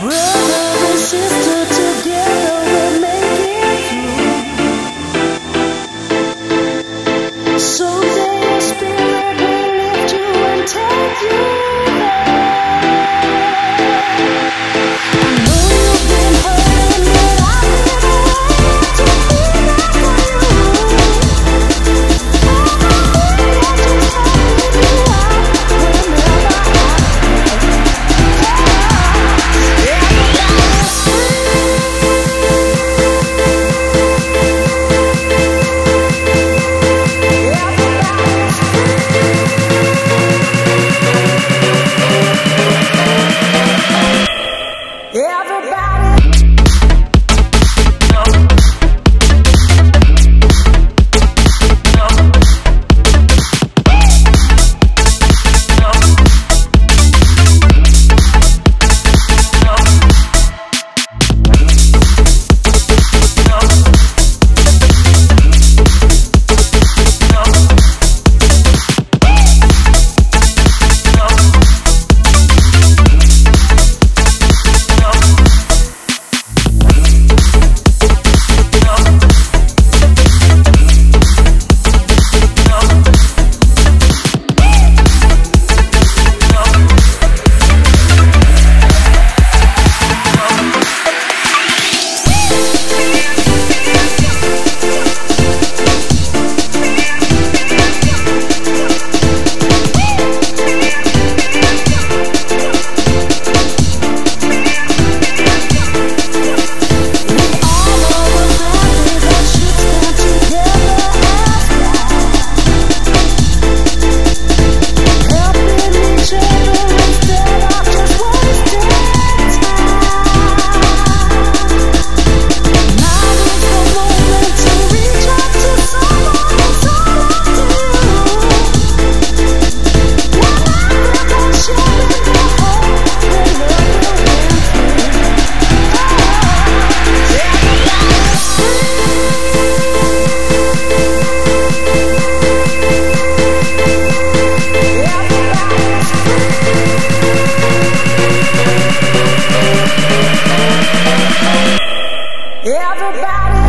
Brother and sister. Everybody.